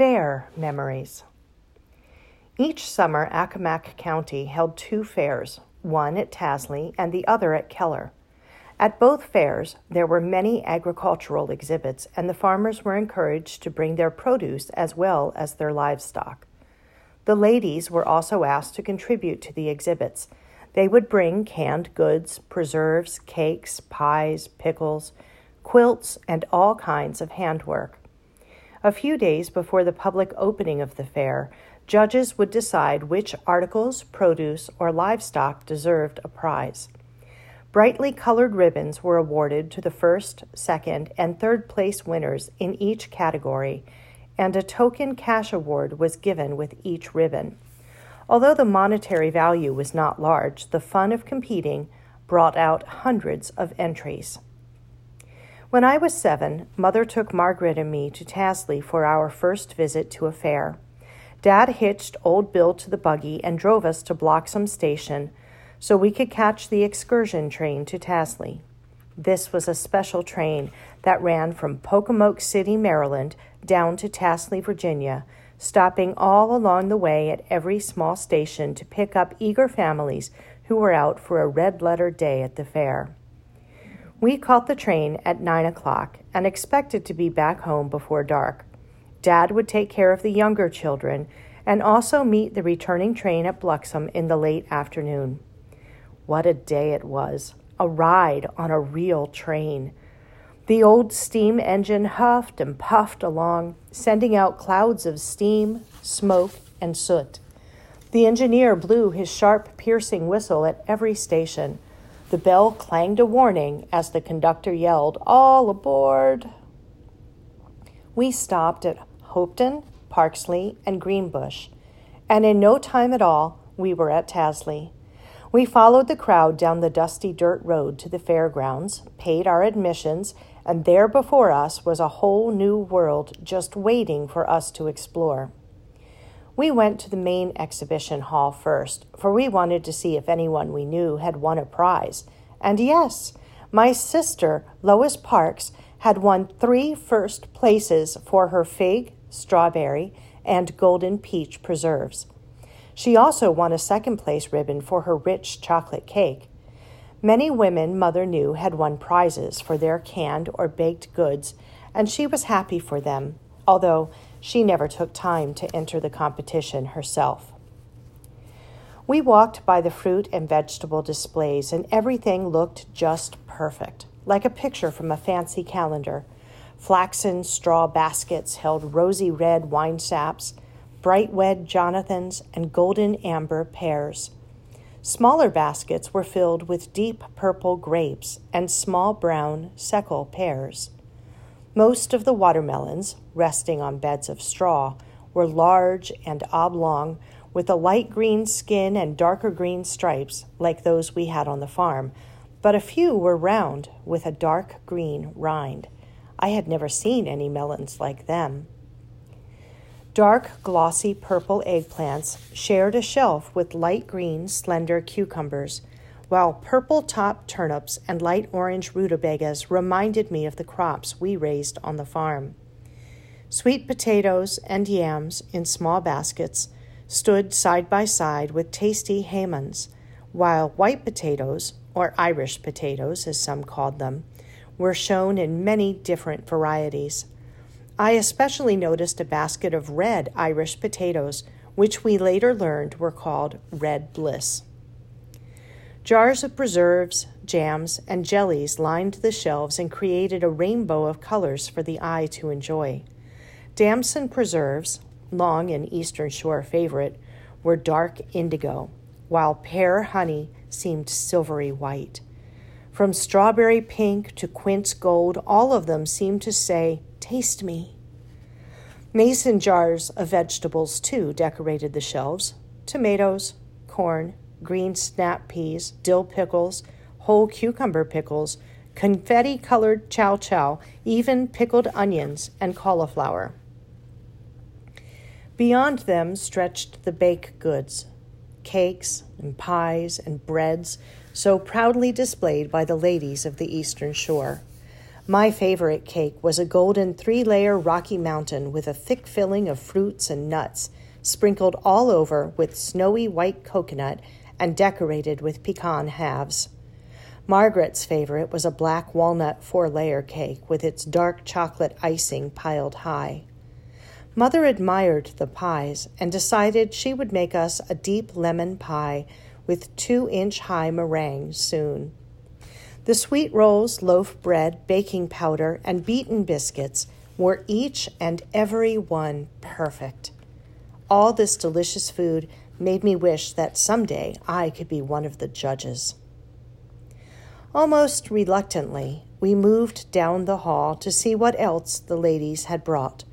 Fair Memories. Each summer, Accomack County held two fairs, one at Tasley and the other at Keller. At both fairs, there were many agricultural exhibits, and the farmers were encouraged to bring their produce as well as their livestock. The ladies were also asked to contribute to the exhibits. They would bring canned goods, preserves, cakes, pies, pickles, quilts, and all kinds of handwork. A few days before the public opening of the fair, judges would decide which articles, produce, or livestock deserved a prize. Brightly colored ribbons were awarded to the first, second, and third place winners in each category, and a token cash award was given with each ribbon. Although the monetary value was not large, the fun of competing brought out hundreds of entries. When I was seven, Mother took Margaret and me to Tasley for our first visit to a fair. Dad hitched old Bill to the buggy and drove us to Bloxom Station so we could catch the excursion train to Tasley. This was a special train that ran from Pocomoke City, Maryland, down to Tasley, Virginia, stopping all along the way at every small station to pick up eager families who were out for a red letter day at the fair. We caught the train at nine o'clock and expected to be back home before dark. Dad would take care of the younger children and also meet the returning train at Bloxom in the late afternoon. What a day it was! A ride on a real train. The old steam engine huffed and puffed along, sending out clouds of steam, smoke, and soot. The engineer blew his sharp, piercing whistle at every station. The bell clanged a warning as the conductor yelled, All aboard! We stopped at Hopeton, Parksley, and Greenbush, and in no time at all we were at Tasley. We followed the crowd down the dusty dirt road to the fairgrounds, paid our admissions, and there before us was a whole new world just waiting for us to explore. We went to the main exhibition hall first, for we wanted to see if anyone we knew had won a prize. And yes, my sister, Lois Parks, had won three first places for her fig, strawberry, and golden peach preserves. She also won a second place ribbon for her rich chocolate cake. Many women Mother knew had won prizes for their canned or baked goods, and she was happy for them, although she never took time to enter the competition herself. We walked by the fruit and vegetable displays, and everything looked just perfect, like a picture from a fancy calendar. Flaxen straw baskets held rosy red wine saps, bright red Jonathans, and golden amber pears. Smaller baskets were filled with deep purple grapes and small brown Seckel pears. Most of the watermelons, resting on beds of straw, were large and oblong, with a light green skin and darker green stripes like those we had on the farm, but a few were round with a dark green rind. I had never seen any melons like them. Dark, glossy purple eggplants shared a shelf with light green, slender cucumbers while purple top turnips and light orange rutabagas reminded me of the crops we raised on the farm. Sweet potatoes and yams in small baskets stood side by side with tasty haymans, while white potatoes, or Irish potatoes as some called them, were shown in many different varieties. I especially noticed a basket of red Irish potatoes, which we later learned were called red bliss. Jars of preserves, jams, and jellies lined the shelves and created a rainbow of colors for the eye to enjoy. Damson preserves, long an Eastern Shore favorite, were dark indigo, while pear honey seemed silvery white. From strawberry pink to quince gold, all of them seemed to say, Taste me. Mason jars of vegetables, too, decorated the shelves tomatoes, corn, green snap peas, dill pickles, whole cucumber pickles, confetti colored chow chow, even pickled onions and cauliflower. Beyond them stretched the baked goods, cakes and pies and breads, so proudly displayed by the ladies of the Eastern Shore. My favorite cake was a golden three layer Rocky Mountain with a thick filling of fruits and nuts, sprinkled all over with snowy white coconut and decorated with pecan halves. Margaret's favorite was a black walnut four layer cake with its dark chocolate icing piled high. Mother admired the pies and decided she would make us a deep lemon pie with two inch high meringue soon. The sweet rolls, loaf bread, baking powder, and beaten biscuits were each and every one perfect. All this delicious food made me wish that someday I could be one of the judges. Almost reluctantly, we moved down the hall to see what else the ladies had brought.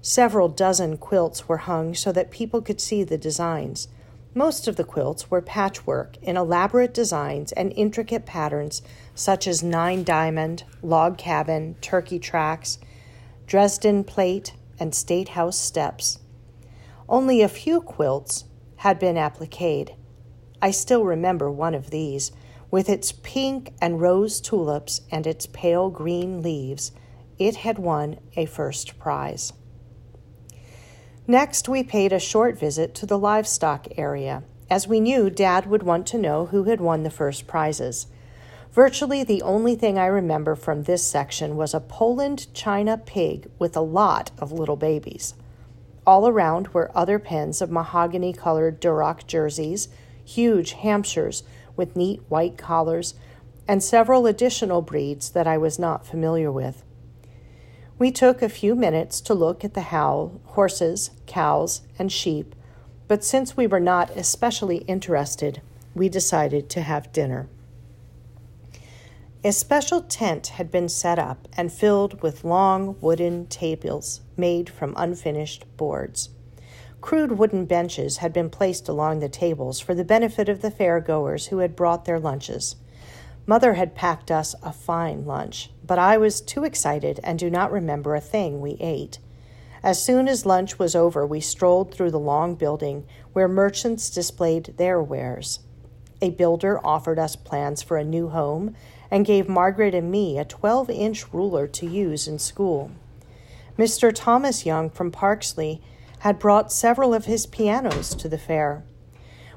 Several dozen quilts were hung so that people could see the designs. Most of the quilts were patchwork in elaborate designs and intricate patterns such as nine diamond, log cabin, turkey tracks, Dresden plate, and state house steps. Only a few quilts had been appliqued. I still remember one of these, with its pink and rose tulips and its pale green leaves. It had won a first prize. Next, we paid a short visit to the livestock area, as we knew Dad would want to know who had won the first prizes. Virtually the only thing I remember from this section was a Poland China pig with a lot of little babies. All around were other pens of mahogany colored Duroc jerseys, huge Hampshires with neat white collars, and several additional breeds that I was not familiar with. We took a few minutes to look at the how, horses, cows, and sheep, but since we were not especially interested, we decided to have dinner. A special tent had been set up and filled with long wooden tables made from unfinished boards. Crude wooden benches had been placed along the tables for the benefit of the fair goers who had brought their lunches. Mother had packed us a fine lunch, but I was too excited and do not remember a thing we ate. As soon as lunch was over, we strolled through the long building where merchants displayed their wares. A builder offered us plans for a new home and gave Margaret and me a 12 inch ruler to use in school. Mr. Thomas Young from Parksley had brought several of his pianos to the fair.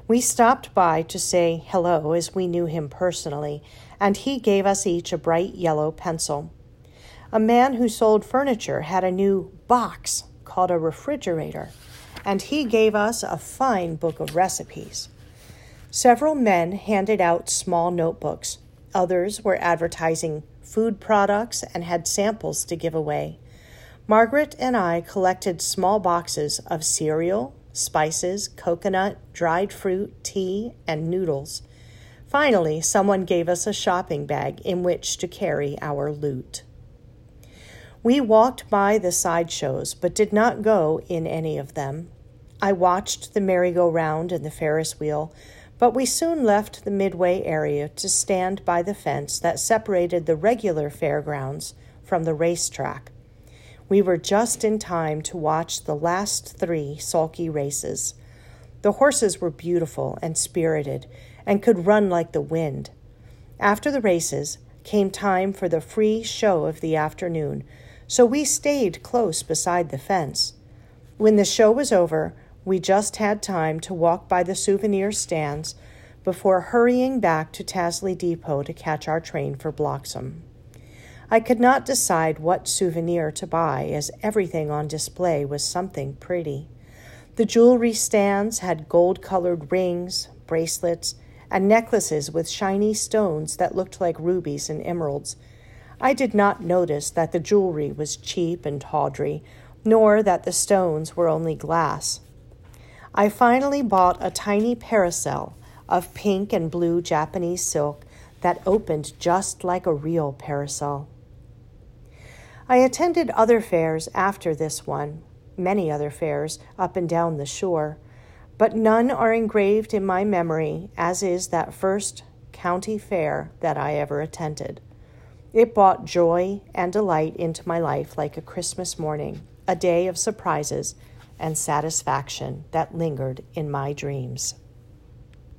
We stopped by to say hello as we knew him personally, and he gave us each a bright yellow pencil. A man who sold furniture had a new box called a refrigerator, and he gave us a fine book of recipes. Several men handed out small notebooks. Others were advertising food products and had samples to give away. Margaret and I collected small boxes of cereal, spices, coconut, dried fruit, tea, and noodles. Finally, someone gave us a shopping bag in which to carry our loot. We walked by the sideshows, but did not go in any of them. I watched the merry-go-round and the Ferris wheel, but we soon left the midway area to stand by the fence that separated the regular fairgrounds from the racetrack. We were just in time to watch the last three sulky races. The horses were beautiful and spirited and could run like the wind. After the races came time for the free show of the afternoon, so we stayed close beside the fence. When the show was over, we just had time to walk by the souvenir stands before hurrying back to Tasley Depot to catch our train for Bloxom. I could not decide what souvenir to buy, as everything on display was something pretty. The jewelry stands had gold colored rings, bracelets, and necklaces with shiny stones that looked like rubies and emeralds. I did not notice that the jewelry was cheap and tawdry, nor that the stones were only glass. I finally bought a tiny parasol of pink and blue Japanese silk that opened just like a real parasol. I attended other fairs after this one, many other fairs up and down the shore, but none are engraved in my memory as is that first county fair that I ever attended. It brought joy and delight into my life like a Christmas morning, a day of surprises and satisfaction that lingered in my dreams.